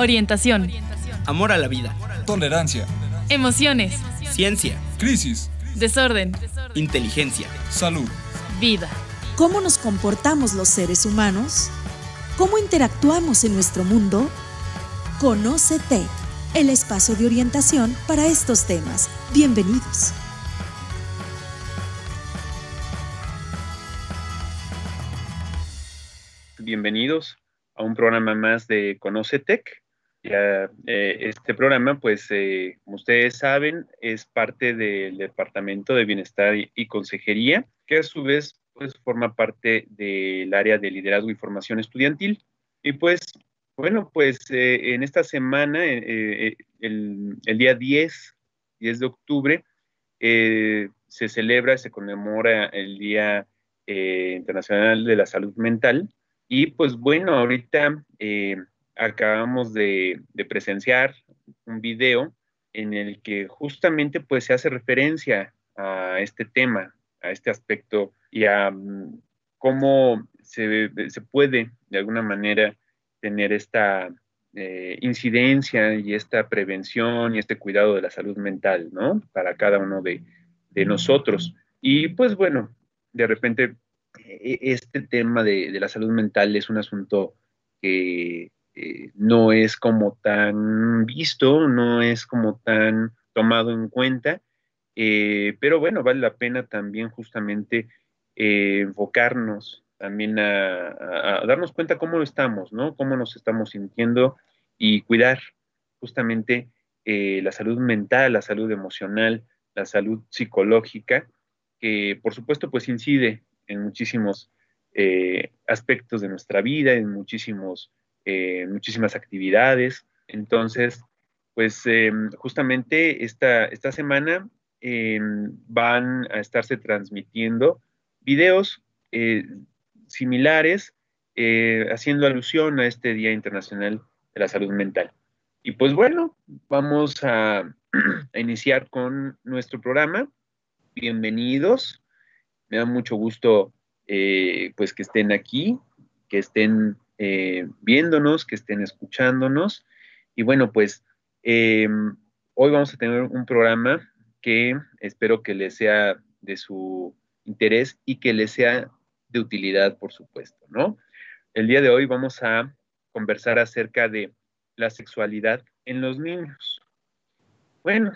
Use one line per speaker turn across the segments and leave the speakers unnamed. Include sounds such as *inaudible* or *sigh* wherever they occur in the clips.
Orientación.
Amor a la vida.
Tolerancia.
Emociones.
Ciencia.
Crisis.
Desorden.
Inteligencia.
Salud.
Vida.
¿Cómo nos comportamos los seres humanos? ¿Cómo interactuamos en nuestro mundo? Conoce TEC, el espacio de orientación para estos temas. Bienvenidos.
Bienvenidos a un programa más de Conoce Tech. Ya, eh, este programa, pues, eh, como ustedes saben, es parte del Departamento de Bienestar y, y, Consejería, que a su vez, pues, forma parte del área de liderazgo y formación estudiantil. Y pues, bueno, pues eh, en esta semana, el, el, día 10, 10 de octubre, se celebra, se conmemora el Día Internacional de la Salud Mental. Y pues bueno, ahorita acabamos de, presenciar un video en el que justamente pues se hace referencia a este tema, a este aspecto y a um, cómo se, puede de alguna manera tener esta eh, incidencia y esta prevención y este cuidado de la salud mental, ¿no? Para cada uno de, nosotros. Y pues bueno, de repente e, este tema de la salud mental es un asunto que eh, no es como tan visto, no es como tan tomado en cuenta, eh, pero bueno, vale la pena también justamente eh, enfocarnos también a, darnos cuenta cómo estamos, ¿no? Cómo nos estamos sintiendo y cuidar justamente la salud mental, la salud emocional, la salud psicológica, que por supuesto pues incide en muchísimos aspectos de nuestra vida, en muchísimos eh, muchísimas actividades. Entonces, pues eh, justamente esta, esta semana eh, van a estarse transmitiendo videos eh, similares haciendo alusión a este Día Internacional de la Salud Mental. Y pues bueno, vamos a, *clears throat* a iniciar con nuestro programa. Bienvenidos. Me da mucho gusto pues que estén aquí, que estén eh, viéndonos, que estén escuchándonos. Y bueno, pues eh, hoy vamos a tener un programa que espero que les sea de su interés y que les sea de utilidad, por supuesto, ¿no? El día de hoy vamos a conversar acerca de la sexualidad en los niños. Bueno,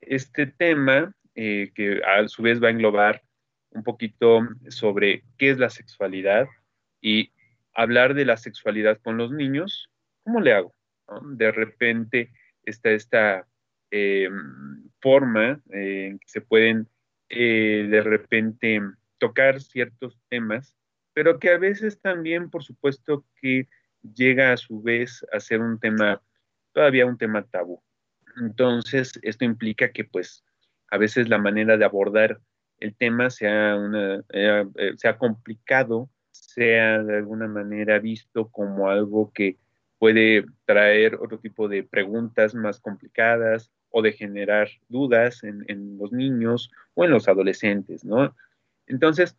este tema eh, que a su vez va a englobar un poquito sobre qué es la sexualidad y hablar de la sexualidad con los niños, ¿cómo le hago? De repente está esta eh, forma eh, en que se pueden eh, de repente tocar ciertos temas, pero que a veces también, por supuesto, que llega a su vez a ser un tema, todavía un tema tabú. Entonces, esto implica que pues a veces la manera de abordar el tema sea, una, sea complicado sea de alguna manera visto como algo que puede traer otro tipo de preguntas más complicadas o de generar dudas en, los niños o en los adolescentes, ¿no? Entonces,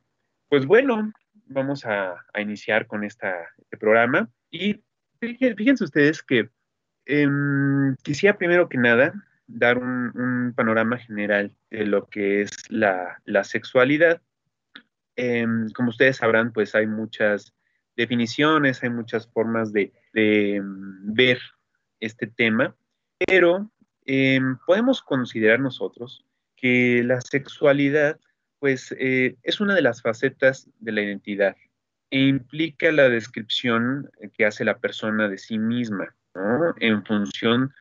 pues bueno, vamos a, iniciar con este programa y fíjense ustedes que eh, quisiera primero que nada dar un, panorama general de lo que es la sexualidad eh, como ustedes sabrán, pues hay muchas definiciones, hay muchas formas de, um, ver este tema, pero eh, podemos considerar nosotros que la sexualidad, pues, eh, es una de las facetas de la identidad e implica la descripción que hace la persona de sí misma, ¿no? En función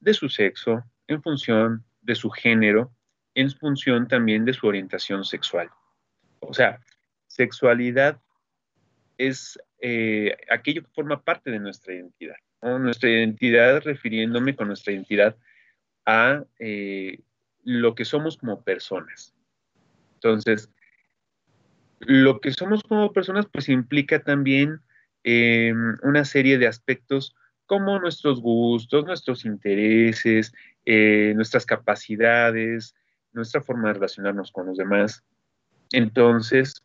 de su sexo, en función de su género, en función también de su orientación sexual. O sea, sexualidad es eh, aquello que forma parte de nuestra identidad. ¿no? Nuestra identidad, refiriéndome con nuestra identidad a eh, lo que somos como personas. Entonces, lo que somos como personas, pues implica también eh, una serie de aspectos como nuestros gustos, nuestros intereses, nuestras capacidades, nuestra forma de relacionarnos con los demás. Entonces,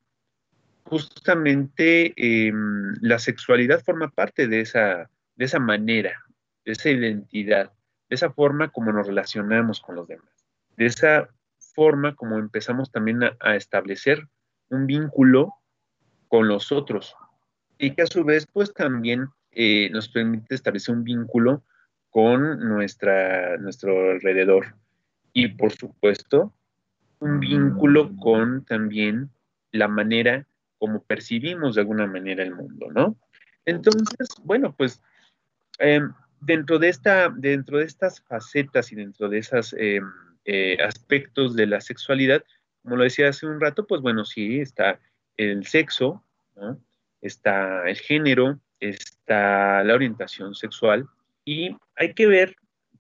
justamente eh, la sexualidad forma parte de esa, de esa manera de esa identidad, de esa forma como nos relacionamos con los demás, de esa forma como empezamos también a, establecer un vínculo con los otros. Y que a su vez pues también eh, nos permite establecer un vínculo con nuestra, nuestro alrededor. Y por supuesto un vínculo con también la manera como percibimos de alguna manera el mundo, ¿no? Entonces, bueno, pues em, dentro, de esta, dentro de estas facetas y dentro de esos em, eh, aspectos de la sexualidad, como lo decía hace un rato, pues bueno, sí, está el sexo, está el género, está la orientación sexual y hay que ver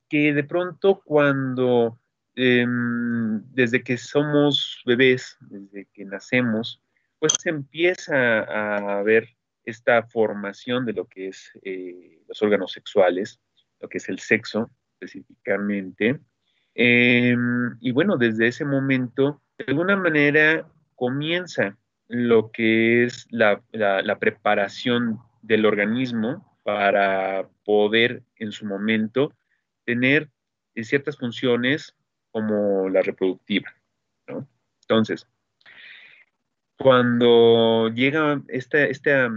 que de pronto cuando em, desde que somos bebés, desde que nacemos, pues se empieza a ver esta formación de lo que es eh, los órganos sexuales, lo que es el sexo específicamente. Em, y bueno, desde ese momento, de alguna manera comienza lo que es la, preparación del organismo para poder en su momento tener ciertas funciones como la reproductiva. Entonces, cuando llega este, este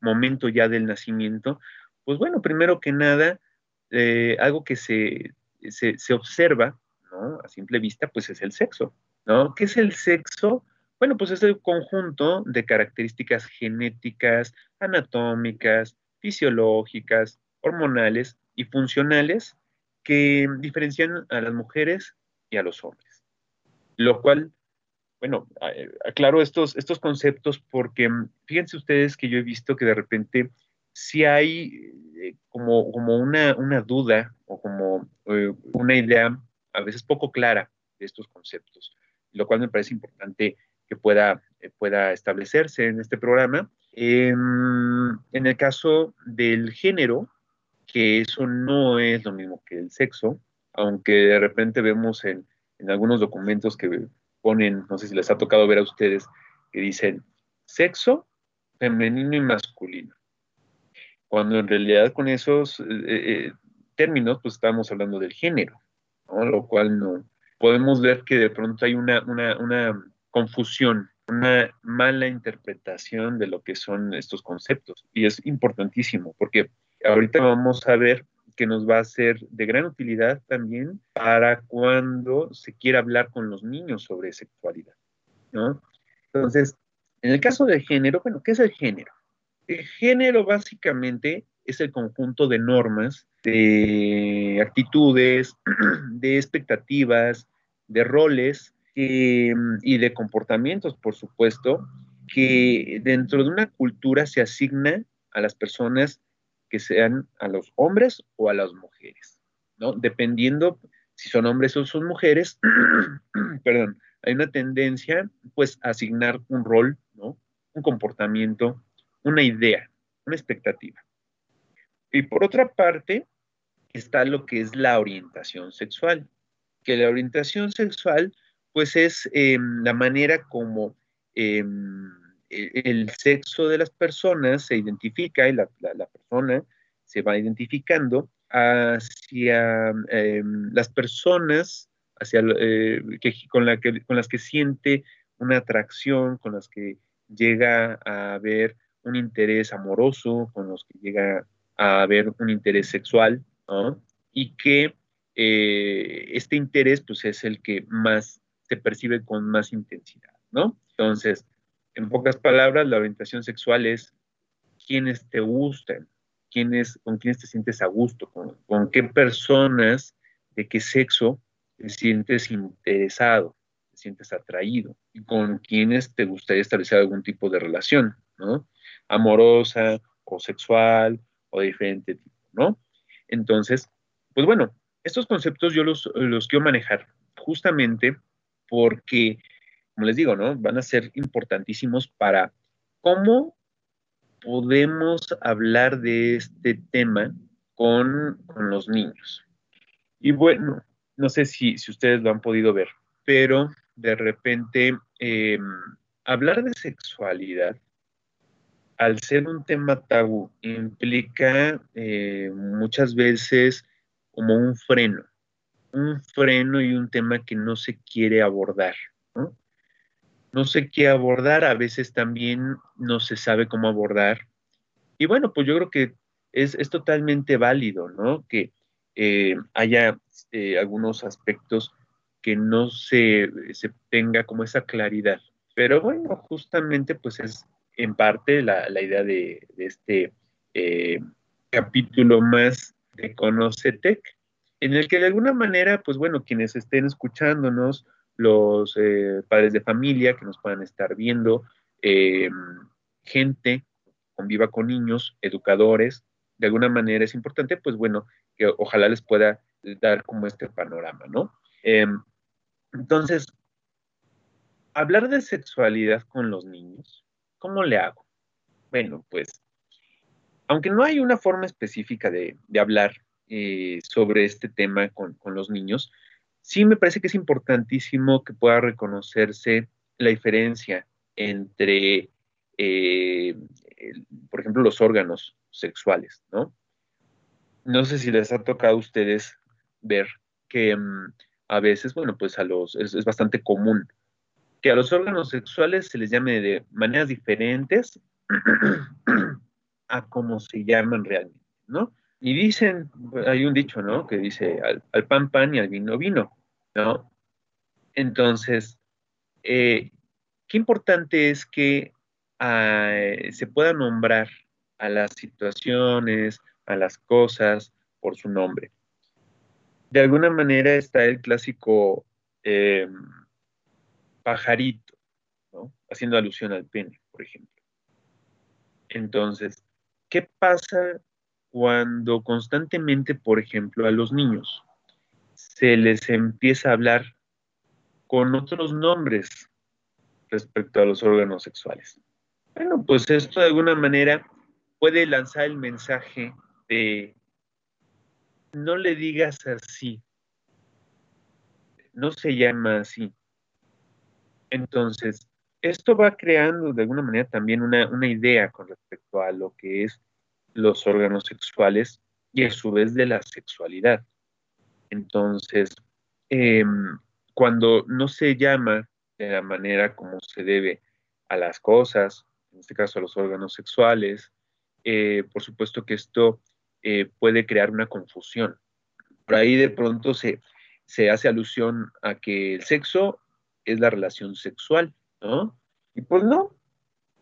momento ya del nacimiento, pues bueno, primero que nada, eh, algo que se, se, observa, ¿no? A simple vista, pues es el sexo, ¿no? ¿Qué es el sexo? Bueno, pues es el conjunto de características genéticas, anatómicas, fisiológicas, hormonales y funcionales que diferencian a las mujeres y a los hombres. Lo cual bueno, eh, aclaro estos, estos conceptos porque mm, fíjense ustedes que yo he visto que de repente si hay eh, como, como una, duda o como eh, una idea a veces poco clara de estos conceptos, lo cual me parece importante que pueda, pueda establecerse en este programa. Em, en el caso del género, que eso no es lo mismo que el sexo, aunque de repente vemos en, en algunos documentos que ponen, no sé si les ha tocado ver a ustedes, que dicen sexo femenino y masculino. Cuando en realidad con esos eh, eh, términos, pues estamos hablando del género, lo cual no. Podemos ver que de pronto hay una, una confusión, una mala interpretación de lo que son estos conceptos. Y es importantísimo, porque ahorita vamos a ver que nos va a ser de gran utilidad también para cuando se quiera hablar con los niños sobre sexualidad, ¿no? Entonces, en el caso del género, bueno, ¿qué es el género? El género básicamente es el conjunto de normas, de actitudes, *clears throat* de expectativas, de roles y de comportamientos, por supuesto, que dentro de una cultura se asigna a las personas que sean a los hombres o a las mujeres, ¿no? Dependiendo si son hombres o son mujeres, *clears throat* perdón, hay una tendencia, pues, a asignar un rol, ¿no? Un comportamiento, una idea, una expectativa. Y por otra parte, está lo que es la orientación sexual, que la orientación sexual, pues, es em, la manera como em, el sexo de las personas se identifica y la, persona se va identificando hacia em, las personas hacia, eh, que, con, la que, con las que siente una atracción, con las que llega a haber un interés amoroso, con los que llega a haber un interés sexual. Y que eh, este interés, pues, es el que más se percibe con más intensidad, ¿no? Entonces, en pocas palabras, la orientación sexual es quiénes te gustan, quiénes, con quiénes te sientes a gusto, con, qué personas, de qué sexo te sientes interesado, te sientes atraído y con quiénes te gustaría establecer algún tipo de relación, ¿no? Amorosa o sexual o de diferente tipo, ¿no? Entonces, pues bueno, estos conceptos yo los, los quiero manejar justamente porque como les digo, ¿no? Van a ser importantísimos para cómo podemos hablar de este tema con, los niños. Y bueno, no sé si, ustedes lo han podido ver, pero de repente em, hablar de sexualidad al ser un tema tabú, implica eh, muchas veces como un freno, un freno y un tema que no se quiere abordar. ¿no? No sé qué abordar, a veces también no se sabe cómo abordar. Y bueno, pues yo creo que es, es totalmente válido, ¿no? Que eh, haya eh, algunos aspectos que no se, se, tenga como esa claridad. Pero bueno, justamente pues es en parte la, la idea de, este eh, capítulo más de Conocetec, en el que de alguna manera, pues bueno, quienes estén escuchándonos, los eh, padres de familia que nos puedan estar viendo, eh, gente conviva con niños, educadores, de alguna manera es importante, pues bueno, que ojalá les pueda dar como este panorama, ¿no? Eh, entonces, hablar de sexualidad con los niños, ¿cómo le hago? Bueno, pues, aunque no hay una forma específica de, de hablar eh, sobre este tema con, con los niños, sí me parece que es importantísimo que pueda reconocerse la diferencia entre, eh, por ejemplo, los órganos sexuales, ¿no? No sé si les ha tocado a ustedes ver que um, a veces, bueno, pues a los, es, es, bastante común que a los órganos sexuales se les llame de maneras diferentes *clears throat* a como se llaman realmente, ¿no? Y dicen, hay un dicho, ¿no? Que dice al, pan pan y al vino vino, ¿no? Entonces, eh, qué importante es que uh, se pueda nombrar a las situaciones, a las cosas por su nombre. De alguna manera está el clásico eh, pajarito, ¿no? haciendo alusión al pene, por ejemplo. Entonces, ¿qué pasa cuando constantemente, por ejemplo, a los niños se les empieza a hablar con otros nombres respecto a los órganos sexuales? Bueno, pues esto de alguna manera puede lanzar el mensaje de no le digas así, no se llama así. Entonces, esto va creando de alguna manera también una, una, idea con respecto a lo que es los órganos sexuales y a su vez de la sexualidad. Entonces, eh, cuando no se llama de la manera como se debe a las cosas, en este caso a los órganos sexuales, eh, por supuesto que esto eh, puede crear una confusión. Por ahí de pronto se, se hace alusión a que el sexo es la relación sexual, ¿no? Y pues no,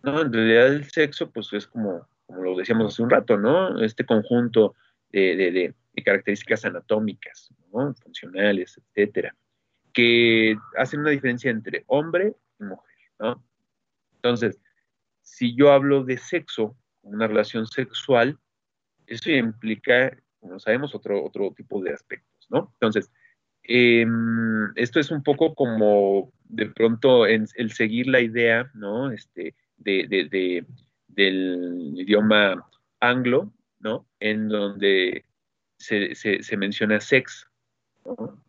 no, en realidad el sexo pues es como, como lo decíamos hace un rato, ¿no? Este conjunto de, características anatómicas, ¿no? funcionales, etcétera, que hacen una diferencia entre hombre y mujer, ¿no? Entonces, si yo hablo de sexo, una relación sexual, eso implica, como sabemos, otro, otro tipo de aspectos, ¿no? Entonces, eh, esto es un poco como de pronto el seguir la idea, ¿no? Este, de, de, de, del idioma anglo, ¿no? En donde se, menciona sex,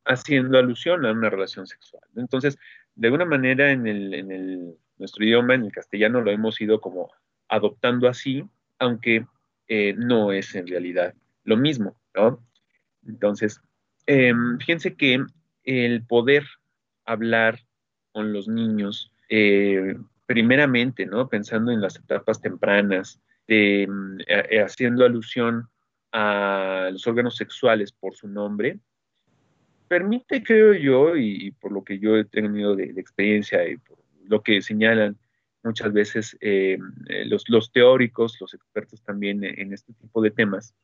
haciendo alusión a una relación sexual. Entonces, de alguna manera en, el, en nuestro idioma, en el castellano, lo hemos ido como adoptando así, aunque eh, no es en realidad lo mismo, ¿no? Entonces, eh, fíjense que el poder hablar con los niños, eh, primeramente, ¿no? Pensando en las etapas tempranas, eh, haciendo alusión a los órganos sexuales por su nombre, permite, creo yo, y, por lo que yo he tenido de, de, experiencia y por lo que señalan muchas veces eh, los, teóricos, los expertos también en este tipo de temas,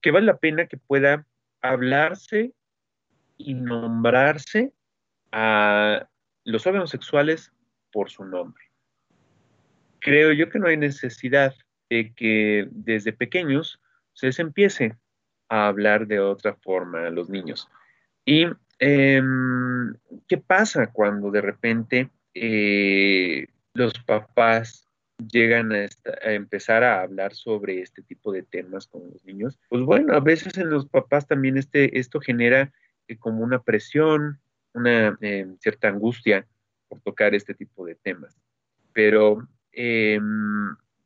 que vale la pena que pueda hablarse y nombrarse a los órganos sexuales por su nombre. Creo yo que no hay necesidad de que desde pequeños se les empiece a hablar de otra forma a los niños. ¿Y eh, qué pasa cuando de repente eh, los papás llegan a, empezar a hablar sobre este tipo de temas con los niños? Pues bueno, a veces en los papás también este, esto genera eh, como una presión, una eh, cierta angustia por tocar este tipo de temas. Pero eh,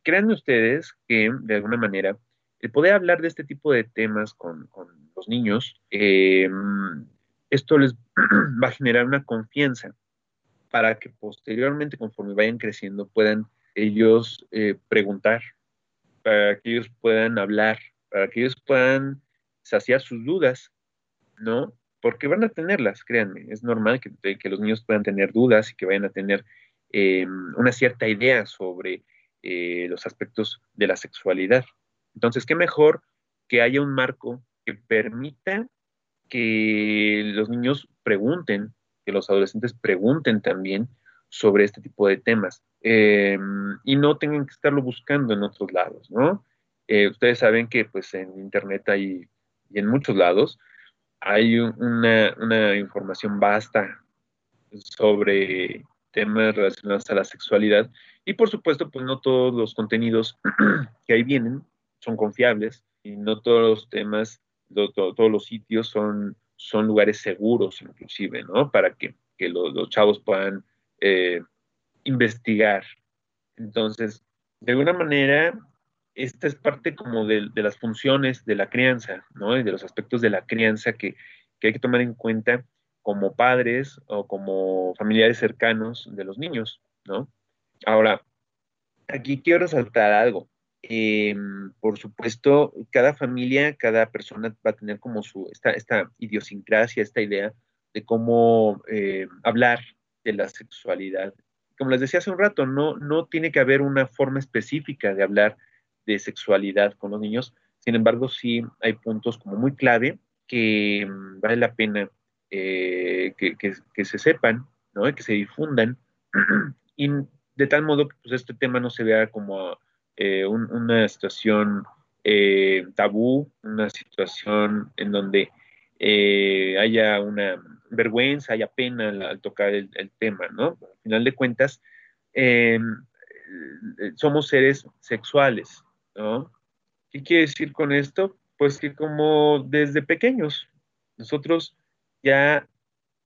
créanme ustedes que de alguna manera el poder hablar de este tipo de temas con, los niños, eh, esto les *clears throat* va a generar una confianza para que posteriormente, conforme vayan creciendo, puedan ellos eh, preguntar, para que ellos puedan hablar, para que ellos puedan saciar sus dudas, ¿no? Porque van a tenerlas, créanme, es normal que, los niños puedan tener dudas y que vayan a tener eh, una cierta idea sobre eh, los aspectos de la sexualidad. Entonces, qué mejor que haya un marco que permita que los niños pregunten, que los adolescentes pregunten también sobre este tipo de temas eh, y no tengan que estarlo buscando en otros lados, ¿no? Ustedes saben que pues en internet hay y en muchos lados hay una, una información vasta sobre temas relacionados a la sexualidad y por supuesto pues no todos los contenidos *clears throat* que ahí vienen son confiables y no todos los temas, todos los sitios son, son lugares seguros inclusive, ¿no? Para que, los, chavos puedan eh, investigar. Entonces, de alguna manera, esta es parte como de, las funciones de la crianza, ¿no? Y de los aspectos de la crianza que, hay que tomar en cuenta como padres o como familiares cercanos de los niños, ¿no? Ahora, aquí quiero resaltar algo. Em, por supuesto, cada familia, cada persona va a tener como su, esta, esta idiosincrasia, esta idea de cómo eh, hablar de la sexualidad. Como les decía hace un rato, no, no tiene que haber una forma específica de hablar de sexualidad con los niños. Sin embargo, sí hay puntos como muy clave que mm, vale la pena eh, que, se sepan, ¿no? que se difundan, *clears throat* y de tal modo que pues, este tema no se vea como eh, una situación eh, tabú, una situación en donde eh, haya una vergüenza, haya pena al, tocar el, tema, ¿no? Al final de cuentas, somos seres sexuales, ¿no? ¿Qué quiere decir con esto? Pues que como desde pequeños, nosotros ya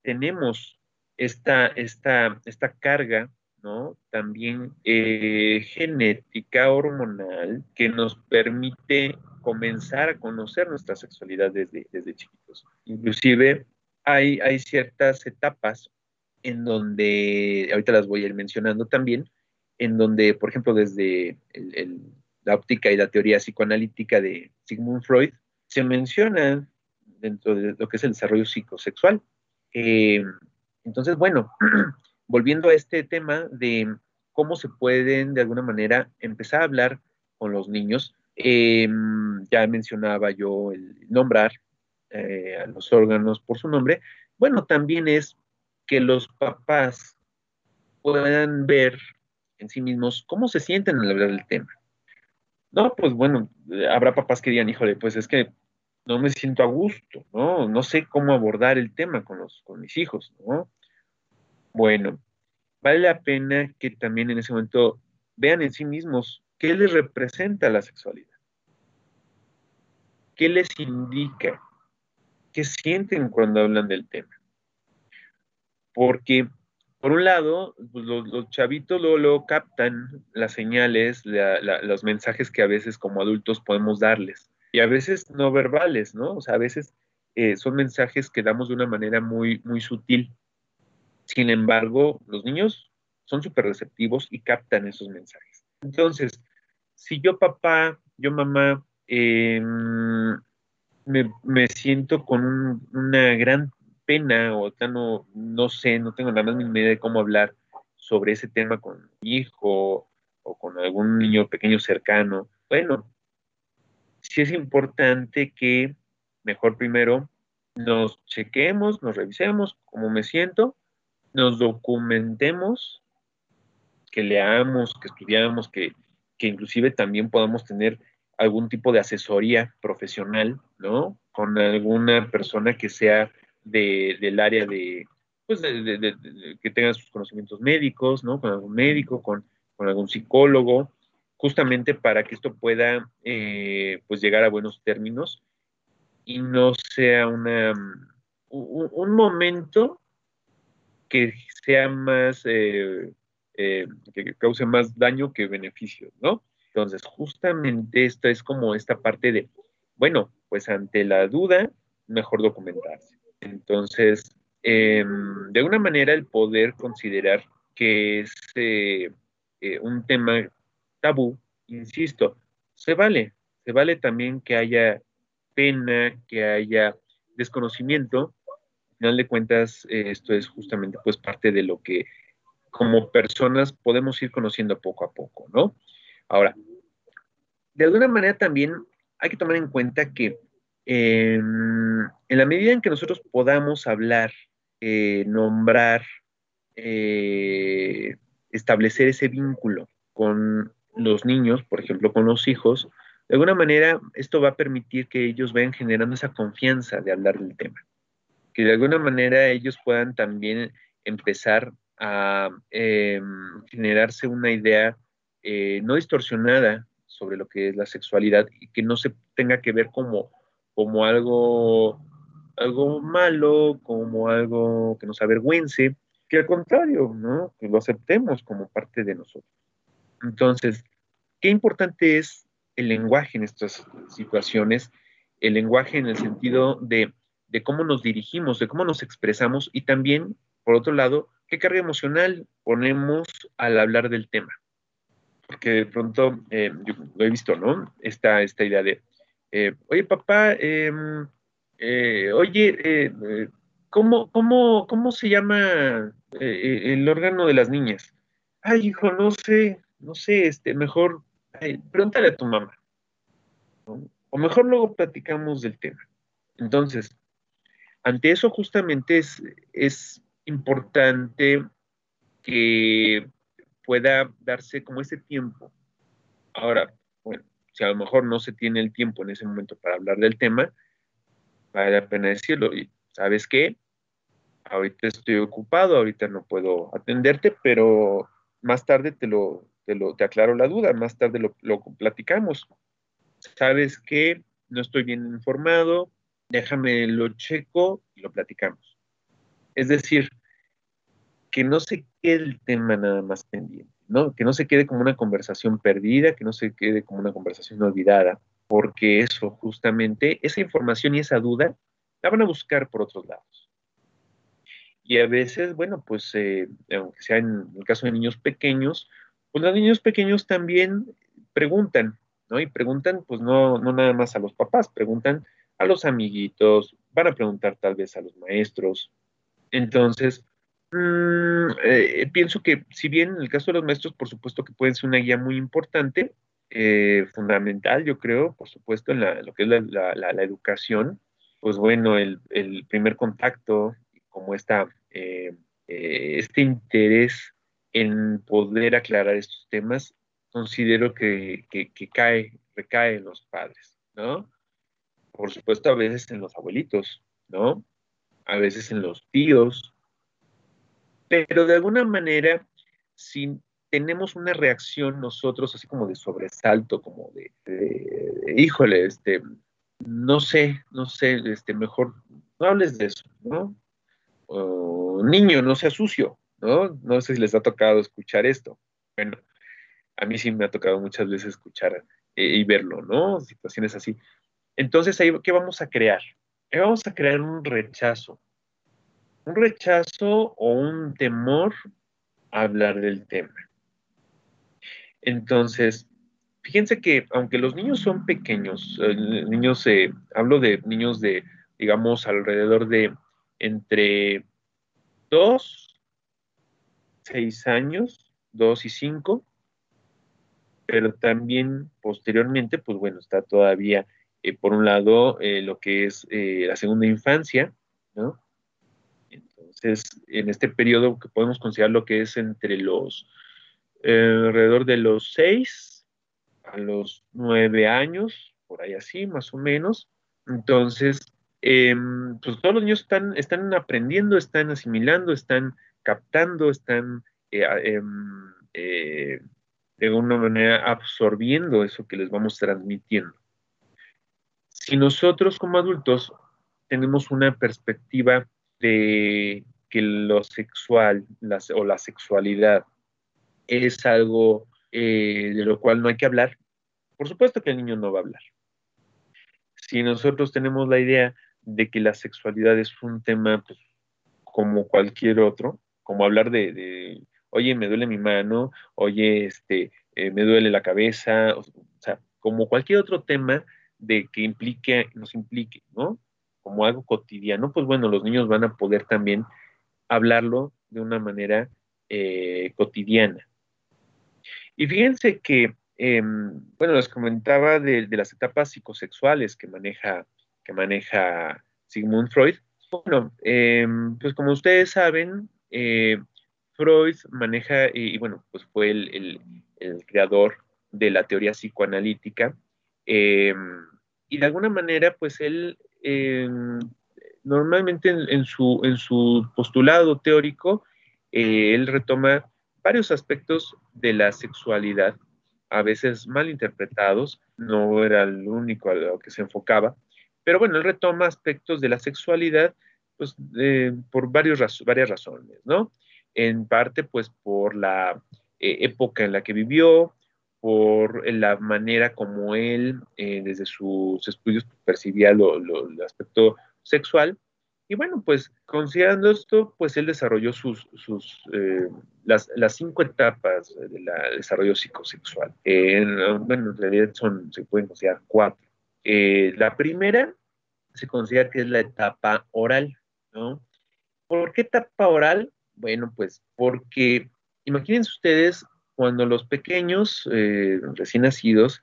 tenemos esta, esta, esta carga ¿no? También eh, genética hormonal que nos permite comenzar a conocer nuestra sexualidad desde, desde chiquitos. Inclusive hay, hay ciertas etapas en donde, ahorita las voy a ir mencionando también, en donde, por ejemplo, desde la óptica y la teoría psicoanalítica de Sigmund Freud, se menciona dentro de lo que es el desarrollo psicosexual. Eh, entonces, bueno, *clears throat* volviendo a este tema de cómo se pueden de alguna manera empezar a hablar con los niños, em, ya mencionaba yo el nombrar eh, a los órganos por su nombre, bueno, también es que los papás puedan ver en sí mismos cómo se sienten al hablar del tema. No, pues bueno, habrá papás que digan, híjole, pues es que no me siento a gusto, ¿no? No sé cómo abordar el tema con, los, con mis hijos, ¿no? Bueno, vale la pena que también en ese momento vean en sí mismos qué les representa la sexualidad, qué les indica, qué sienten cuando hablan del tema. Porque, por un lado, pues, los, chavitos luego, captan las señales, los mensajes que a veces como adultos podemos darles, y a veces no verbales, ¿no? O sea, a veces eh, son mensajes que damos de una manera muy, muy sutil sin embargo, los niños son súper receptivos y captan esos mensajes. Entonces, si yo papá, yo mamá, em, me, siento con una gran pena o no, no sé, no tengo nada más ni idea de cómo hablar sobre ese tema con mi hijo o con algún niño pequeño cercano, bueno, sí es importante que mejor primero nos chequemos, nos revisemos cómo me siento nos documentemos, que leamos, que estudiamos, que, inclusive también podamos tener algún tipo de asesoría profesional, ¿no? Con alguna persona que sea del área de, pues, que tenga sus conocimientos médicos, ¿no? Con algún médico, con, algún psicólogo, justamente para que esto pueda, eh, pues, llegar a buenos términos y no sea una, un momento que sea más, eh, eh, que cause más daño que beneficio, ¿no? Entonces, justamente esto es como esta parte de, bueno, pues ante la duda, mejor documentarse. Entonces, em, de alguna manera el poder considerar que es eh, eh, un tema tabú, insisto, se vale, se vale también que haya pena, que haya desconocimiento. Al final de cuentas, eh, esto es justamente pues parte de lo que como personas podemos ir conociendo poco a poco, ¿no? Ahora, de alguna manera también hay que tomar en cuenta que em, en la medida en que nosotros podamos hablar, eh, nombrar, eh, establecer ese vínculo con los niños, por ejemplo, con los hijos, de alguna manera esto va a permitir que ellos vayan generando esa confianza de hablar del tema, que de alguna manera ellos puedan también empezar a em, generarse una idea eh, no distorsionada sobre lo que es la sexualidad y que no se tenga que ver como, como algo, algo malo, como algo que nos avergüence, que al contrario, ¿no? que lo aceptemos como parte de nosotros. Entonces, qué importante es el lenguaje en estas situaciones, el lenguaje en el sentido de, de cómo nos dirigimos, de cómo nos expresamos y también, por otro lado, qué carga emocional ponemos al hablar del tema. Porque de pronto, eh, yo lo he visto, ¿no? Esta, esta idea de, eh, oye papá, em, eh, oye, ¿cómo, cómo, cómo se llama el órgano de las niñas? Ay, hijo, no sé, no sé, este, mejor pregúntale a tu mamá. O mejor luego platicamos del tema. Entonces, ante eso justamente es, es importante que pueda darse como ese tiempo. Ahora, si a lo mejor no se tiene el tiempo en ese momento para hablar del tema, vale la pena decirlo. Y sabes qué, ahorita estoy ocupado, ahorita no puedo atenderte, pero más tarde te lo, te lo te aclaro la duda, más tarde lo, lo platicamos. Sabes qué, no estoy bien informado, déjame lo checo y lo platicamos. Es decir, que no se quede el tema nada más pendiente, Que no se quede como una conversación perdida, que no se quede como una conversación olvidada, porque eso, justamente, esa información y esa duda la van a buscar por otros lados. Y a veces, bueno, pues, eh, aunque sea en el caso de niños pequeños, pues los niños pequeños también preguntan, ¿no? Y preguntan, pues no, no nada más a los papás, preguntan a los amiguitos, van a preguntar tal vez a los maestros. Entonces, Mm, eh, pienso que si bien en el caso de los maestros, por supuesto que pueden ser una guía muy importante, eh, fundamental, yo creo, por supuesto, en lo que es la, educación, pues bueno, el, primer contacto, como esta, eh, este interés en poder aclarar estos temas, considero que, que, cae, recae en los padres, ¿no? Por supuesto, a veces en los abuelitos, ¿no? A veces en los tíos, pero de alguna manera, si tenemos una reacción nosotros así como de sobresalto, como de, híjole, este, no sé, no sé, este, mejor no hables de eso, ¿no? niño, no sea sucio, ¿no? No sé si les ha tocado escuchar esto. Bueno, a mí sí me ha tocado muchas veces escuchar eh, y verlo, ¿no? Situaciones así. Entonces, ahí, ¿qué vamos a crear? vamos a crear un rechazo, un rechazo o un temor a hablar del tema. Entonces, fíjense que aunque los niños son pequeños, niños, eh, hablo de niños de, digamos, alrededor de entre 2, 6 años, 2 y 5, pero también posteriormente, pues bueno, está todavía, eh, por un lado, eh, lo que es la segunda infancia, ¿no? Entonces, en este periodo que podemos considerar lo que es entre los, eh, alrededor de los 6 a los 9 años, por ahí así, más o menos. Entonces, em, pues todos los niños están, están aprendiendo, están asimilando, están captando, están eh, em, eh, de alguna manera absorbiendo eso que les vamos transmitiendo. Si nosotros como adultos tenemos una perspectiva de que lo sexual o la sexualidad es algo eh, de lo cual no hay que hablar, por supuesto que el niño no va a hablar. Si nosotros tenemos la idea de que la sexualidad es un tema pues, como cualquier otro, como hablar de, oye, me duele mi mano, oye, este, eh, me duele la cabeza, o, sea, como cualquier otro tema de que implique, nos implique, ¿no? Como algo cotidiano, pues bueno, los niños van a poder también hablarlo de una manera eh, cotidiana. Y fíjense que, em, bueno, les comentaba de, las etapas psicosexuales que maneja, que maneja Sigmund Freud. Bueno, em, pues como ustedes saben, eh, Freud maneja, y, bueno, pues fue el, creador de la teoría psicoanalítica, em, y de alguna manera, pues él normalmente en, su, en su postulado teórico, eh, él retoma varios aspectos de la sexualidad, a veces mal interpretados, no era el único a lo que se enfocaba, pero bueno, él retoma aspectos de la sexualidad pues, por varios, varias razones, ¿no? En parte, pues por la eh, época en la que vivió, por la manera como él, eh, desde sus estudios, percibía lo, el aspecto sexual, y bueno, pues considerando esto, pues él desarrolló sus, sus eh, las, las, cinco etapas del desarrollo psicosexual. bueno, en realidad son, se pueden considerar cuatro. Eh, la primera se considera que es la etapa oral, ¿no? ¿Por qué etapa oral? Bueno, pues porque imagínense ustedes cuando los pequeños eh, recién nacidos,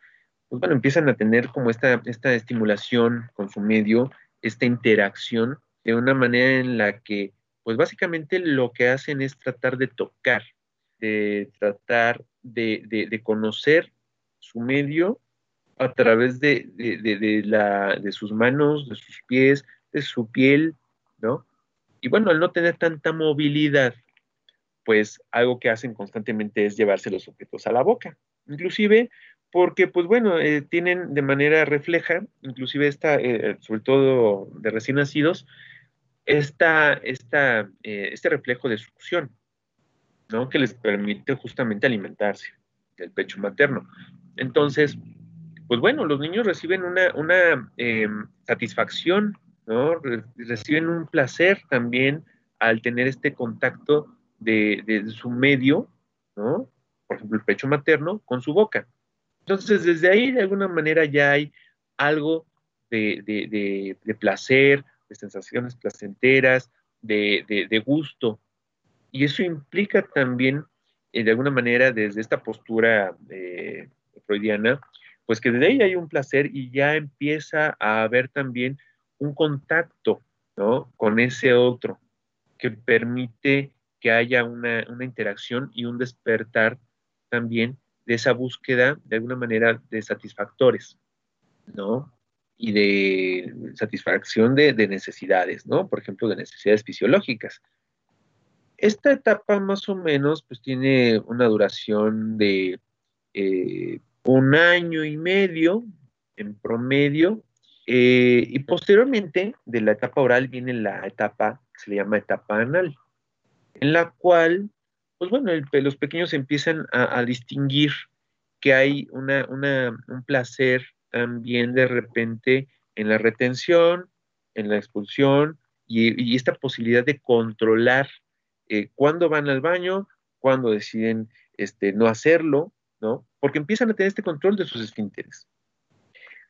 pues bueno, empiezan a tener como esta, esta estimulación con su medio, esta interacción, de una manera en la que, pues básicamente lo que hacen es tratar de tocar, de tratar de, conocer su medio a través de, la, de sus manos, de sus pies, de su piel, ¿no? Y bueno, al no tener tanta movilidad, pues algo que hacen constantemente es llevarse los objetos a la boca. Inclusive porque, pues bueno, eh, tienen de manera refleja, inclusive esta, eh, sobre todo de recién nacidos, esta, esta, eh, este reflejo de succión, ¿no? Que les permite justamente alimentarse del pecho materno. Entonces, pues bueno, los niños reciben una, una em, satisfacción, ¿no? reciben un placer también al tener este contacto de, su medio, ¿no? Por ejemplo, el pecho materno con su boca. Entonces, desde ahí, de alguna manera, ya hay algo de, de placer, de sensaciones placenteras, de, gusto. Y eso implica también, eh, de alguna manera, desde esta postura eh, freudiana, pues que desde ahí hay un placer y ya empieza a haber también un contacto ¿no? con ese otro que permite que haya una, una interacción y un despertar también de esa búsqueda, de alguna manera, de satisfactores, ¿no? y de satisfacción de, necesidades, ¿no? Por ejemplo, de necesidades fisiológicas. Esta etapa más o menos pues tiene una duración de eh, un año y medio en promedio eh, y posteriormente de la etapa oral viene la etapa que se le llama etapa anal, en la cual, pues bueno, los pequeños empiezan a, distinguir que hay una, un placer también de repente en la retención, en la expulsión y, esta posibilidad de controlar eh, cuándo van al baño, cuándo deciden este, no hacerlo, ¿no? Porque empiezan a tener este control de sus esfínteres.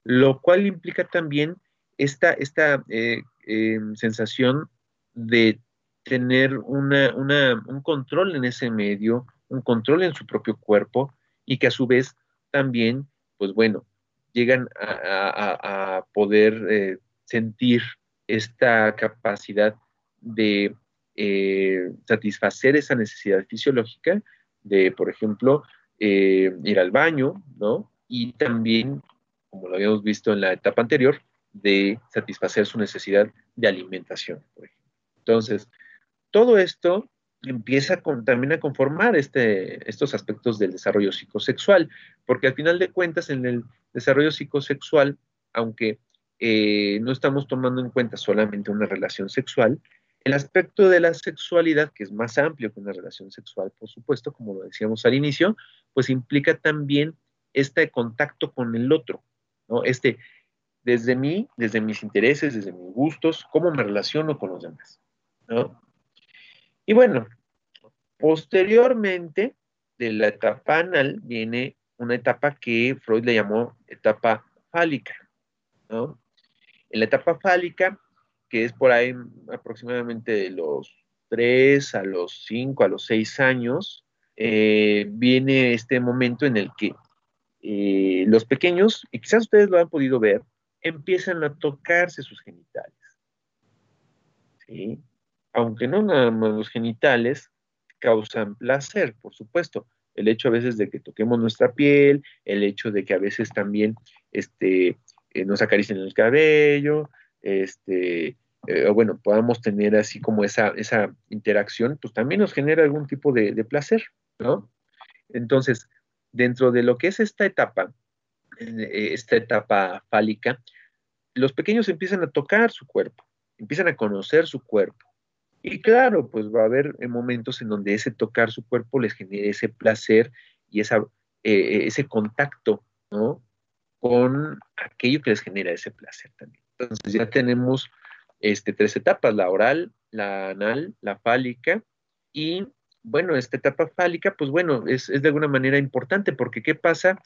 Lo cual implica también esta, esta eh, em, sensación de tener un control en ese medio, un control en su propio cuerpo y que a su vez también, pues bueno, llegan a, poder eh, sentir esta capacidad de eh, satisfacer esa necesidad fisiológica de, por ejemplo, eh, ir al baño, ¿no? Y también, como lo habíamos visto en la etapa anterior, de satisfacer su necesidad de alimentación, por ejemplo. Entonces, todo esto empieza también a conformar este, estos aspectos del desarrollo psicosexual, porque al final de cuentas en el desarrollo psicosexual, aunque eh, no estamos tomando en cuenta solamente una relación sexual, El aspecto de la sexualidad, que es más amplio que una relación sexual, por supuesto, como lo decíamos al inicio, pues implica también este contacto con el otro, ¿no? Este, desde mí, desde mis intereses, desde mis gustos, cómo me relaciono con los demás, ¿no? Y bueno, posteriormente de la etapa anal viene una etapa que Freud le llamó etapa fálica. En la etapa fálica que es por ahí aproximadamente de los 3 a los 5, a los 6 años, eh, viene este momento en el que eh, los pequeños, y quizás ustedes lo han podido ver, empiezan a tocarse sus genitales. ¿sí? Aunque no nada más los genitales causan placer, por supuesto. El hecho a veces de que toquemos nuestra piel, el hecho de que a veces también este, eh, nos acaricien el cabello, este, eh, bueno, podamos tener así como esa, interacción, pues también nos genera algún tipo de, placer, ¿no? Entonces, dentro de lo que es esta etapa, eh, esta etapa fálica, los pequeños empiezan a tocar su cuerpo, empiezan a conocer su cuerpo. Y claro, pues va a haber momentos en donde ese tocar su cuerpo les genere ese placer y esa, ese contacto, ¿no? Con aquello que les genera ese placer también. Entonces ya tenemos este, tres etapas, la oral, la anal, la fálica y bueno, esta etapa fálica, pues bueno, es, de alguna manera importante porque ¿qué pasa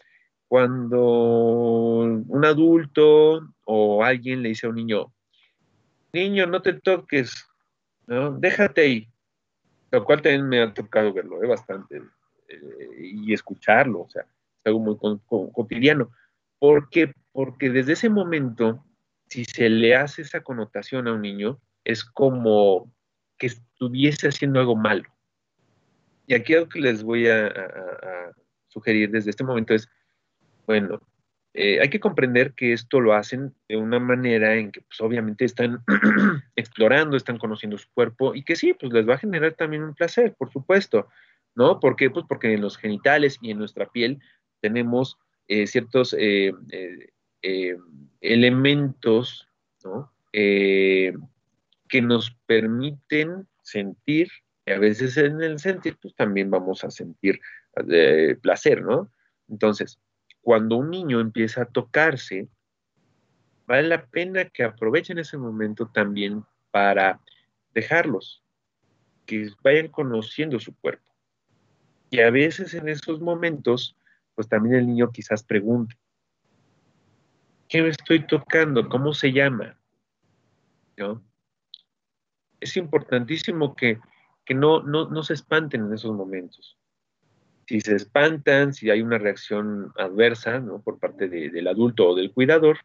cuando un adulto o alguien le dice a un niño, niño, no te toques, Déjate ahí. Lo cual también me ha tocado verlo, ¿eh? bastante, eh, y escucharlo, o sea, es algo muy cotidiano. ¿Por qué? Porque desde ese momento si se le hace esa connotación a un niño, es como que estuviese haciendo algo malo. Y aquí lo que les voy a, sugerir desde este momento es, bueno, eh, hay que comprender que esto lo hacen de una manera en que pues obviamente están *clears throat* explorando, están conociendo su cuerpo y que sí, pues les va a generar también un placer, por supuesto, ¿no? ¿Por qué? Pues porque en los genitales y en nuestra piel tenemos eh, ciertos eh, elementos eh, que nos permiten sentir, y a veces en el sentir, pues también vamos a sentir placer, ¿no? Entonces, cuando un niño empieza a tocarse, vale la pena que aprovechen ese momento también para dejarlos, que vayan conociendo su cuerpo. Y a veces en esos momentos, pues también el niño quizás pregunte, ¿Qué me estoy tocando? ¿Cómo se llama? Es importantísimo que, no, no, se espanten en esos momentos. Si se espantan, si hay una reacción adversa por parte del adulto o del cuidador,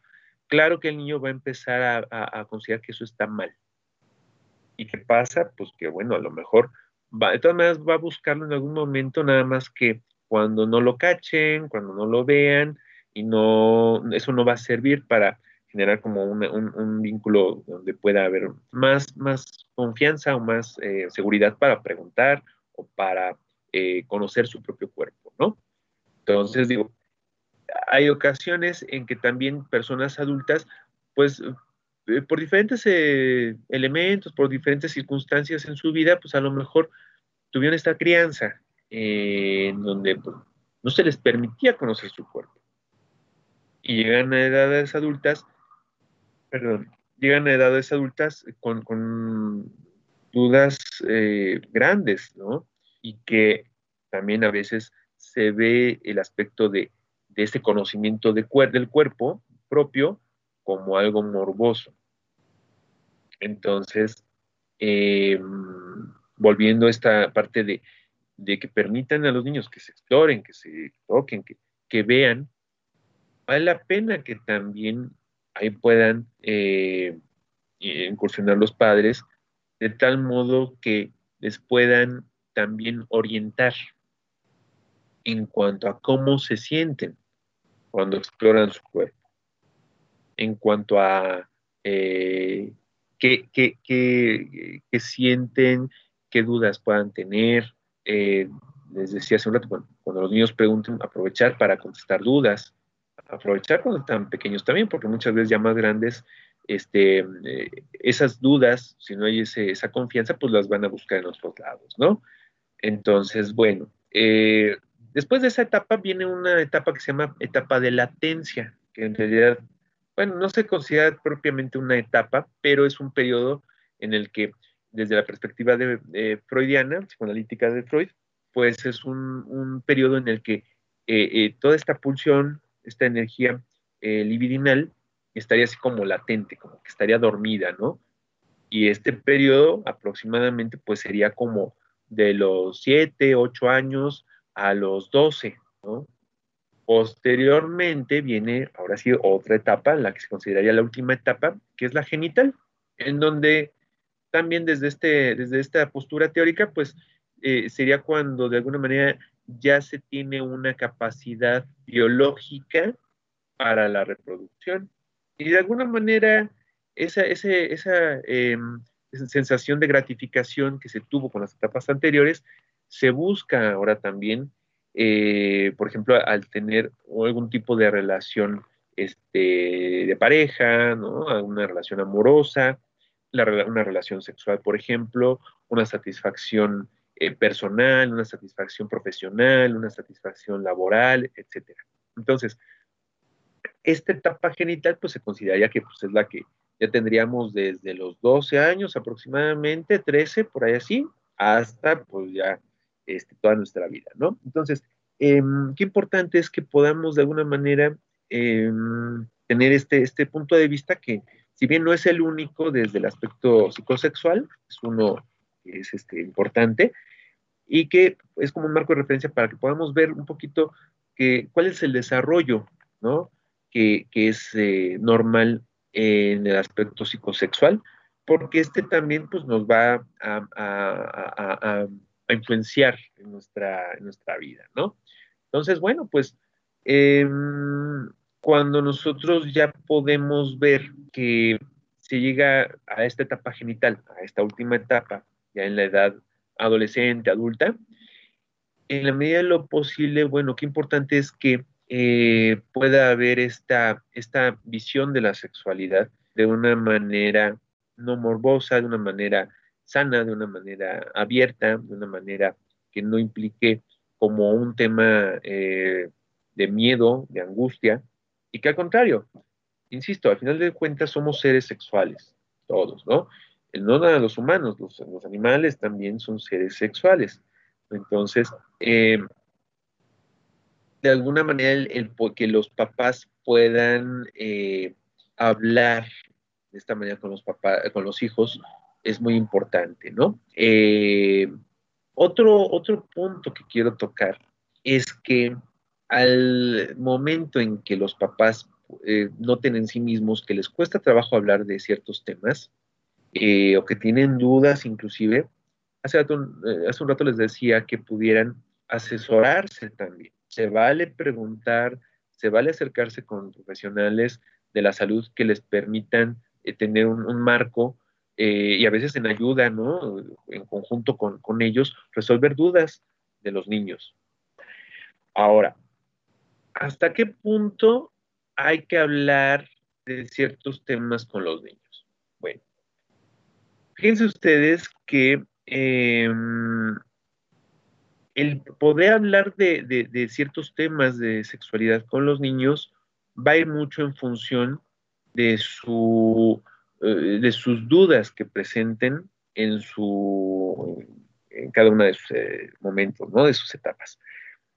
claro que el niño va a empezar a, considerar que eso está mal. ¿Y qué pasa? Pues que, bueno, a lo mejor va, de todas maneras va a buscarlo en algún momento, nada más que cuando no lo cachen, cuando no lo vean, y no, eso no va a servir para generar como un, vínculo donde pueda haber más, más confianza o más eh, seguridad para preguntar o para eh, conocer su propio cuerpo, ¿no? Entonces, digo, hay ocasiones en que también personas adultas, pues, eh, por diferentes elementos, por diferentes circunstancias en su vida, pues a lo mejor tuvieron esta crianza en donde pues, no se les permitía conocer su cuerpo y llegan a edades adultas, perdón, llegan a edades adultas con, dudas eh, grandes, ¿no? Y que también a veces se ve el aspecto de, de este conocimiento de del cuerpo propio como algo morboso. Entonces, em, volviendo a esta parte de, que permitan a los niños que se exploren, que se toquen, que, que vean, vale la pena que también ahí puedan eh, incursionar los padres de tal modo que les puedan también orientar en cuanto a cómo se sienten cuando exploran su cuerpo, en cuanto a eh, qué, sienten, qué dudas puedan tener. Eh, les decía hace un rato, cuando los niños pregunten, aprovechar para contestar dudas, aprovechar cuando están pequeños también, porque muchas veces ya más grandes este, eh, esas dudas, si no hay esa confianza, pues las van a buscar en otros lados, ¿no? Entonces, bueno, eh, después de esa etapa viene una etapa que se llama etapa de latencia, que en realidad, bueno, no se considera propiamente una etapa, pero es un periodo en el que, desde la perspectiva de, freudiana, psicoanalítica de Freud, pues es un, periodo en el que eh, toda esta pulsión, esta energía libidinal, estaría así como latente, como que estaría dormida, ¿no? Y este periodo aproximadamente pues sería como de los 7, 8 años a los 12, ¿no? Posteriormente viene, ahora sí, otra etapa, la que se consideraría la última etapa, que es la genital, en donde también desde, este, desde esta postura teórica, pues eh, sería cuando de alguna manera ya se tiene una capacidad biológica para la reproducción. Y de alguna manera, esa, em, esa, sensación de gratificación que se tuvo con las etapas anteriores, se busca ahora también, eh, por ejemplo, al tener algún tipo de relación este, de pareja, ¿no? una relación amorosa, una relación sexual, por ejemplo, una satisfacción eh, personal, una satisfacción profesional, una satisfacción laboral, etc. Entonces, esta etapa genital pues se consideraría que pues, es la que ya tendríamos desde los 12 años aproximadamente, 13, por ahí así, hasta pues ya este, toda nuestra vida, ¿no? Entonces, em, qué importante es que podamos de alguna manera em, tener este, este punto de vista que, si bien no es el único desde el aspecto psicosexual, es uno que es este, importante y que es como un marco de referencia para que podamos ver un poquito que, cuál es el desarrollo, ¿no? que, es eh, normal en el aspecto psicosexual, porque este también pues, nos va a, influenciar en nuestra, nuestra vida, ¿no? Entonces, bueno, pues em, cuando nosotros ya podemos ver que se llega a esta etapa genital, a esta última etapa, ya en la edad adolescente, adulta, en la medida de lo posible, bueno, qué importante es que eh, pueda haber esta, esta visión de la sexualidad de una manera no morbosa, de una manera sana, de una manera abierta, de una manera que no implique como un tema eh, de miedo, de angustia, y que al contrario, insisto, al final de cuentas somos seres sexuales, todos, ¿no? No nada los humanos, los, los, animales también son seres sexuales. Entonces, eh, de alguna manera el, que los papás puedan eh, hablar de esta manera con los papás, con los hijos, es muy importante, ¿no? Eh, otro, otro punto que quiero tocar es que al momento en que los papás eh, noten en sí mismos que les cuesta trabajo hablar de ciertos temas, o que tienen dudas inclusive, hace, hace un rato les decía que pudieran asesorarse también se vale preguntar, se vale acercarse con profesionales de la salud que les permitan eh, tener un, marco eh, y a veces en ayuda, ¿no? En conjunto con, con, ellos, resolver dudas de los niños. Ahora, ¿hasta qué punto hay que hablar de ciertos temas con los niños? Bueno, fíjense ustedes que em, el poder hablar de, ciertos temas de sexualidad con los niños va a ir mucho en función de, eh, sus dudas que presenten en, en cada uno de sus eh, momentos, ¿no? de sus etapas.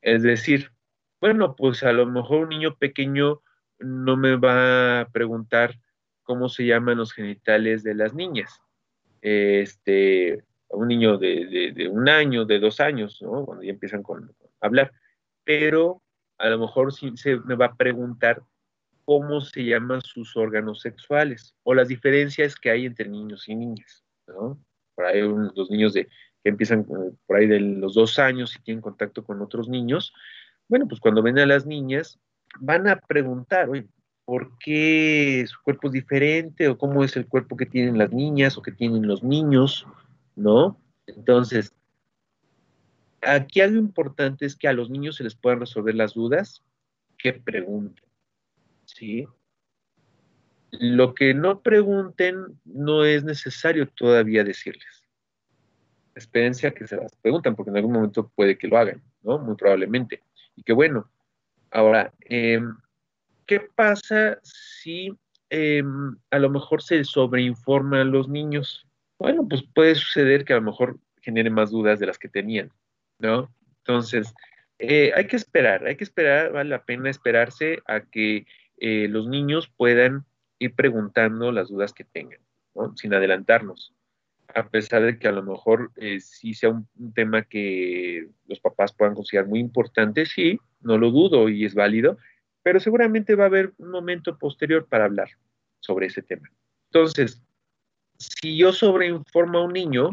Es decir, bueno, pues a lo mejor un niño pequeño no me va a preguntar cómo se llaman los genitales de las niñas. Este, un niño de, un año, de dos años, ¿no? Cuando ya empiezan con, a hablar. Pero a lo mejor se me va a preguntar cómo se llaman sus órganos sexuales o las diferencias que hay entre niños y niñas, ¿no? Por ahí los niños de, que empiezan eh, por ahí de los dos años y tienen contacto con otros niños, bueno, pues cuando ven a las niñas, van a preguntar, ¿por qué su cuerpo es diferente? ¿O cómo es el cuerpo que tienen las niñas o que tienen los niños? ¿No? Entonces, aquí algo importante es que a los niños se les puedan resolver las dudas que pregunten, ¿sí? Lo que no pregunten no es necesario todavía decirles. Espérense a que se las preguntan, porque en algún momento puede que lo hagan, ¿no? Muy probablemente. Y que bueno. Ahora, em, ¿qué pasa si em, a lo mejor se sobreinforma a los niños? Bueno, pues puede suceder que a lo mejor genere más dudas de las que tenían, ¿no? Entonces, eh, hay que esperar, hay que esperar, vale la pena esperarse a que eh, los niños puedan ir preguntando las dudas que tengan, ¿no? sin adelantarnos. A pesar de que a lo mejor eh, sí sea un, tema que los papás puedan considerar muy importante, sí, no lo dudo y es válido, pero seguramente va a haber un momento posterior para hablar sobre ese tema. Entonces, si yo sobreinformo a un niño,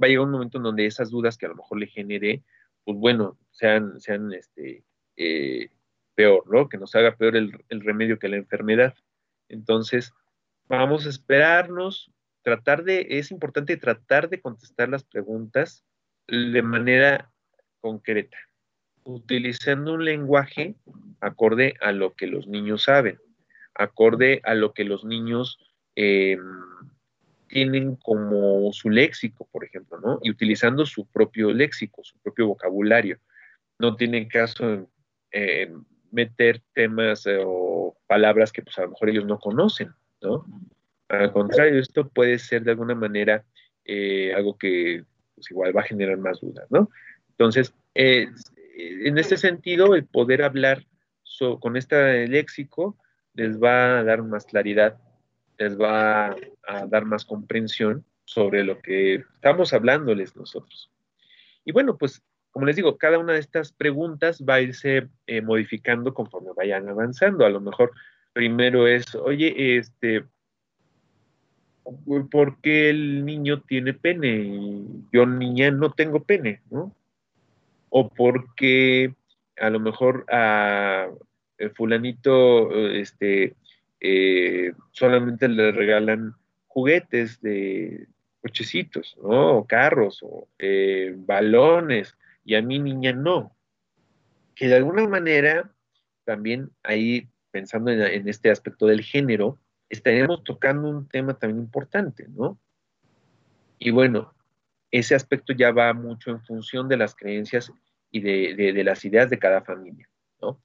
va a llegar un momento en donde esas dudas que a lo mejor le genere, pues bueno, sean, sean este, eh, peor, ¿no? Que nos haga peor el, remedio que la enfermedad. Entonces, vamos a esperarnos, tratar de, es importante tratar de contestar las preguntas de manera concreta, utilizando un lenguaje acorde a lo que los niños saben, acorde a lo que los niños em, tienen como su léxico, por ejemplo, ¿no? Y utilizando su propio léxico, su propio vocabulario. No tiene caso en meter temas eh, o palabras que pues a lo mejor ellos no conocen, ¿no? Al contrario, esto puede ser de alguna manera eh, algo que pues, igual va a generar más dudas, ¿no? Entonces, eh, en este sentido, el poder hablar con este léxico les va a dar más claridad, les va a dar más comprensión sobre lo que estamos hablándoles nosotros. Y bueno, pues como les digo, cada una de estas preguntas va a irse eh, modificando conforme vayan avanzando. A lo mejor primero es, oye, este, ¿por qué el niño tiene pene y yo niña no tengo pene? ¿no? O porque a lo mejor a fulanito este, eh, solamente le regalan juguetes de cochecitos, ¿no? O carros, o eh, balones, y a mi niña no. Que de alguna manera, también ahí pensando en, este aspecto del género, estaríamos tocando un tema también importante, ¿no? Y bueno, ese aspecto ya va mucho en función de las creencias y de, las ideas de cada familia, ¿no?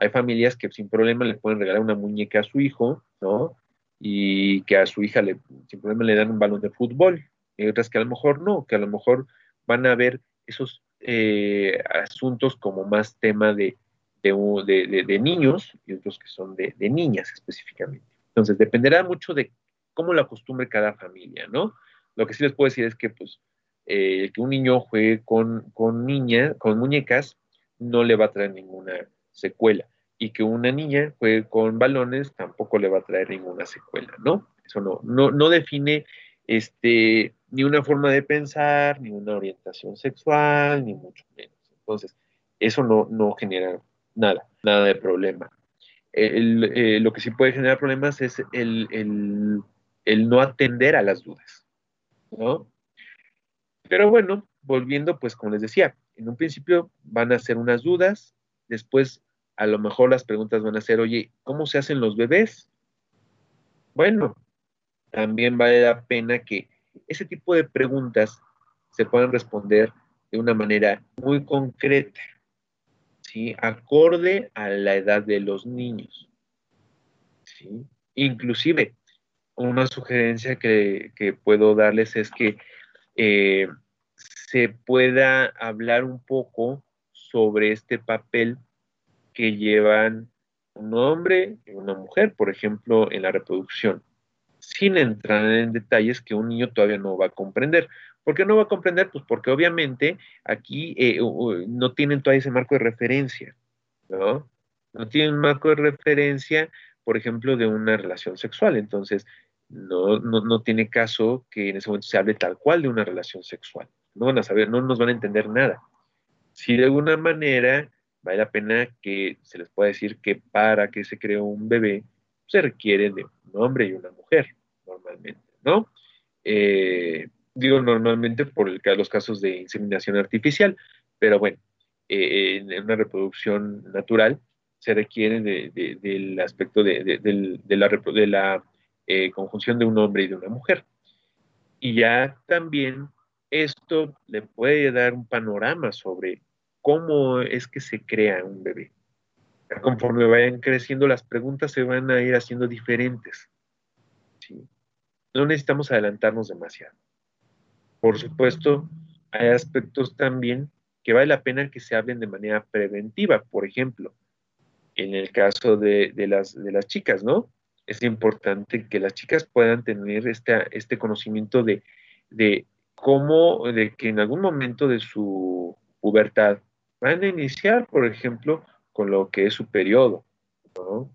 Hay familias que sin problema le pueden regalar una muñeca a su hijo, ¿no? Y que a su hija le, sin problema le dan un balón de fútbol. Y otras que a lo mejor no, que a lo mejor van a ver esos eh, asuntos como más tema de, de, niños y otros que son de, niñas específicamente. Entonces, dependerá mucho de cómo lo acostumbre cada familia, ¿no? Lo que sí les puedo decir es que, pues, eh, que un niño juegue con, con niñas, con muñecas, no le va a traer ninguna secuela. Y que una niña juegue con balones tampoco le va a traer ninguna secuela, ¿no? Eso no, no, no define este, ni una forma de pensar, ni una orientación sexual, ni mucho menos. Entonces, eso no, no genera nada, nada de problema. Eh, lo que sí puede generar problemas es el, el, no atender a las dudas, ¿no? Pero bueno, volviendo, pues como les decía, en un principio van a ser unas dudas, después a lo mejor las preguntas van a ser, oye, ¿cómo se hacen los bebés? Bueno, también vale la pena que ese tipo de preguntas se puedan responder de una manera muy concreta, ¿sí? acorde a la edad de los niños. ¿sí? Inclusive, una sugerencia que, puedo darles es que eh, se pueda hablar un poco sobre este papel que llevan un hombre y una mujer, por ejemplo, en la reproducción sin entrar en detalles que un niño todavía no va a comprender. ¿Por qué no va a comprender? Pues porque obviamente aquí eh, no tienen todavía ese marco de referencia, ¿no? No tienen marco de referencia, por ejemplo, de una relación sexual. Entonces, no, no, tiene caso que en ese momento se hable tal cual de una relación sexual. No van a saber, no nos van a entender nada. Si de alguna manera vale la pena que se les pueda decir que para que se cree un bebé, se requiere de un hombre y una mujer, normalmente, ¿no? Eh, digo normalmente por los casos de inseminación artificial, pero bueno, eh, en una reproducción natural, se requiere del aspecto de, la, de la eh, conjunción de un hombre y de una mujer. Y ya también esto le puede dar un panorama sobre cómo es que se crea un bebé. Conforme vayan creciendo, las preguntas se van a ir haciendo diferentes. No necesitamos adelantarnos demasiado. Por supuesto, hay aspectos también que vale la pena que se hablen de manera preventiva. Por ejemplo, en el caso de, las, chicas, ¿no? Es importante que las chicas puedan tener este conocimiento de, de cómo, de que en algún momento de su pubertad van a iniciar, por ejemplo, con lo que es su periodo, ¿no?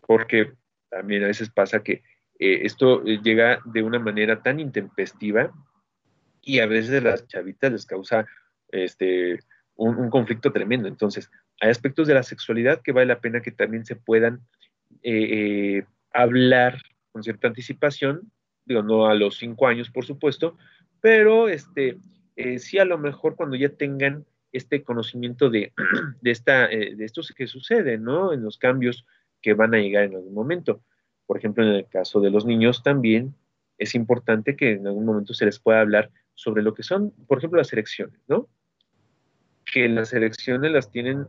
Porque también a veces pasa que eh, esto llega de una manera tan intempestiva y a veces las chavitas les causa este, un, conflicto tremendo. Entonces, hay aspectos de la sexualidad que vale la pena que también se puedan eh, eh, hablar con cierta anticipación, digo, no a los cinco años, por supuesto, pero este, eh, sí a lo mejor cuando ya tengan este conocimiento de, *clears throat* de, esta, de esto que sucede, ¿no? En los cambios que van a llegar en algún momento. Por ejemplo, en el caso de los niños también es importante que en algún momento se les pueda hablar sobre lo que son, por ejemplo, las elecciones, ¿no? Que las elecciones las tienen,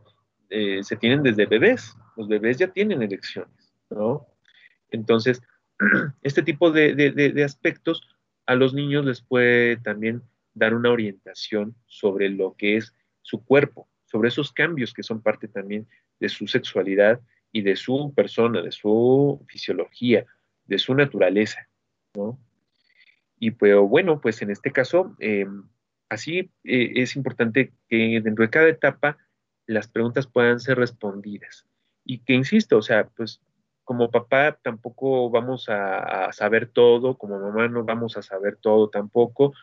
eh, se tienen desde bebés. Los bebés ya tienen elecciones, ¿no? Entonces, *clears throat* este tipo de, aspectos a los niños les puede también dar una orientación sobre lo que es su cuerpo, sobre esos cambios que son parte también de su sexualidad y de su persona, de su fisiología, de su naturaleza, ¿no? Y pues bueno, pues en este caso, eh, así eh, es importante que dentro de cada etapa las preguntas puedan ser respondidas. Y que insisto, o sea, pues como papá tampoco vamos a, saber todo, como mamá no vamos a saber todo tampoco,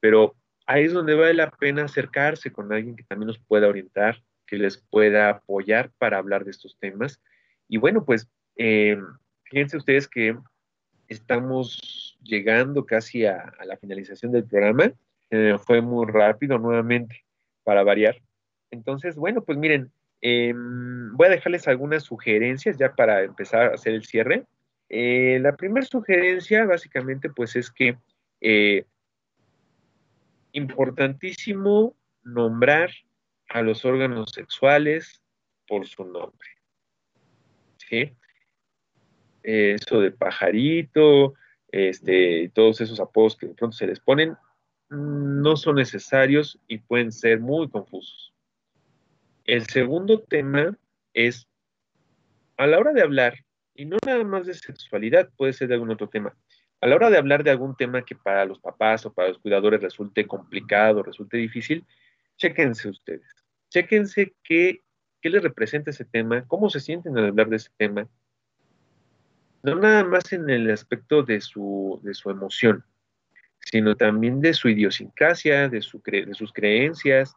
pero ahí es donde vale la pena acercarse con alguien que también nos pueda orientar, que les pueda apoyar para hablar de estos temas. Y bueno, pues eh, fíjense ustedes que estamos llegando casi a, la finalización del programa. Eh, fue muy rápido nuevamente, para variar. Entonces, bueno, pues miren, Em, voy a dejarles algunas sugerencias ya para empezar a hacer el cierre. Eh, la primera sugerencia básicamente pues es que importantísimo nombrar a los órganos sexuales por su nombre. Eso de pajarito, este, todos esos apodos que de pronto se les ponen, no son necesarios y pueden ser muy confusos. El segundo tema es, a la hora de hablar, y no nada más de sexualidad, puede ser de algún otro tema, a la hora de hablar de algún tema que para los papás o para los cuidadores resulte complicado, resulte difícil, chéquense ustedes, chéquense qué, qué les representa ese tema, cómo se sienten al hablar de ese tema, no nada más en el aspecto de su, de su emoción, sino también de su idiosincrasia, de, su de sus creencias,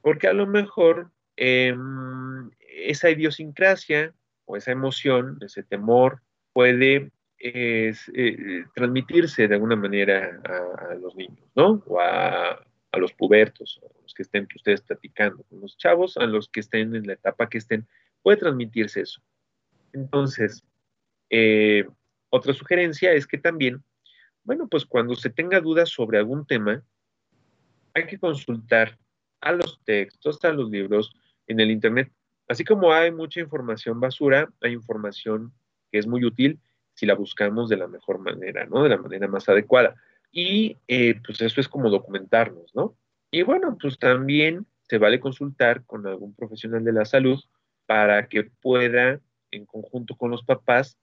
porque a lo mejor Em, esa idiosincrasia o esa emoción, ese temor, puede eh, transmitirse de alguna manera a, los niños, ¿no? O a, los pubertos, a los que estén ustedes platicando, con los chavos, a los que estén en la etapa que estén, puede transmitirse eso. Entonces, eh, otra sugerencia es que también, bueno, pues cuando se tenga dudas sobre algún tema, hay que consultar a los textos, a los libros, en el Internet. Así como hay mucha información basura, hay información que es muy útil si la buscamos de la mejor manera, ¿no? De la manera más adecuada. Y eh, pues eso es como documentarnos, ¿no? Y bueno, pues también se vale consultar con algún profesional de la salud para que pueda, en conjunto con los papás,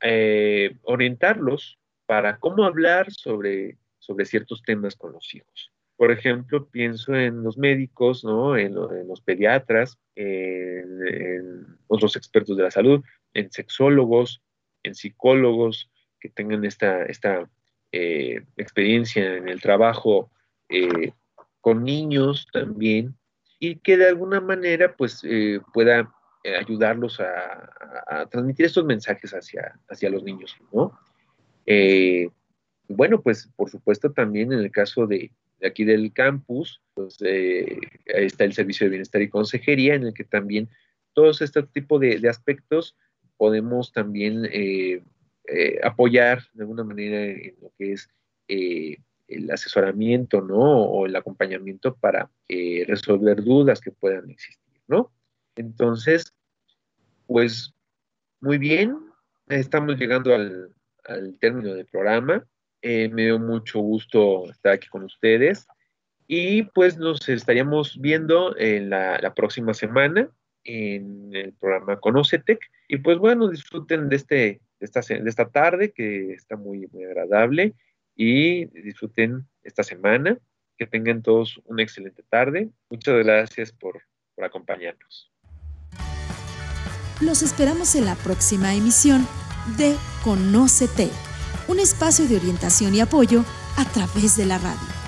eh, orientarlos para cómo hablar sobre, sobre ciertos temas con los hijos. Por ejemplo, pienso en los médicos, ¿no? en, los pediatras, en, otros expertos de la salud, en sexólogos, en psicólogos que tengan esta, esta eh, experiencia en el trabajo eh, con niños también y que de alguna manera pues eh, pueda ayudarlos a, transmitir estos mensajes hacia, hacia los niños, ¿no? bueno, pues por supuesto también en el caso de, aquí del campus, pues, eh, está el servicio de bienestar y consejería, en el que también todos este tipo de, aspectos podemos también eh, eh, apoyar de alguna manera en lo que es el asesoramiento, ¿no? O el acompañamiento para resolver dudas que puedan existir, ¿no? Entonces, pues muy bien, estamos llegando al, término del programa. me dio mucho gusto estar aquí con ustedes. Y pues nos estaríamos viendo en la, próxima semana en el programa Conocetec. Y pues bueno, disfruten de, este, de, esta, de esta tarde que está muy, muy agradable y disfruten esta semana. Que tengan todos una excelente tarde. Muchas gracias por, por acompañarnos.
Los esperamos en la próxima emisión de Conocetec, un espacio de orientación y apoyo a través de la radio.